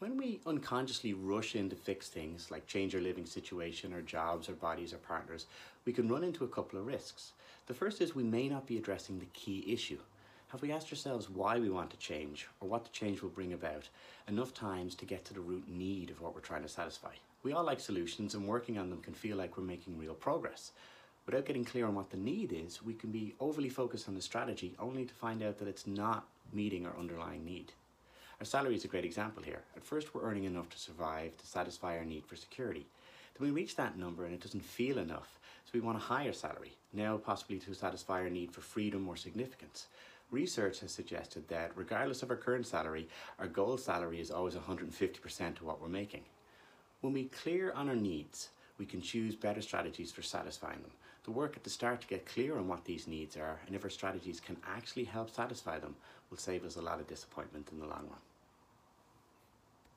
When we unconsciously rush in to fix things like change our living situation, our jobs, our bodies, our partners, we can run into a couple of risks. The first is we may not be addressing the key issue. Have we asked ourselves why we want to change or what the change will bring about enough times to get to the root need of what we're trying to satisfy? We all like solutions and working on them can feel like we're making real progress. Without getting clear on what the need is, we can be overly focused on the strategy only to find out that it's not meeting our underlying need. Our salary is a great example here. At first we're earning enough to survive, to satisfy our need for security. Then we reach that number and it doesn't feel enough, so we want a higher salary, now possibly to satisfy our need for freedom or significance. Research has suggested that regardless of our current salary, our goal salary is always 150% of what we're making. When we clear on our needs, we can choose better strategies for satisfying them. The work at the start to get clear on what these needs are and if our strategies can actually help satisfy them will save us a lot of disappointment in the long run.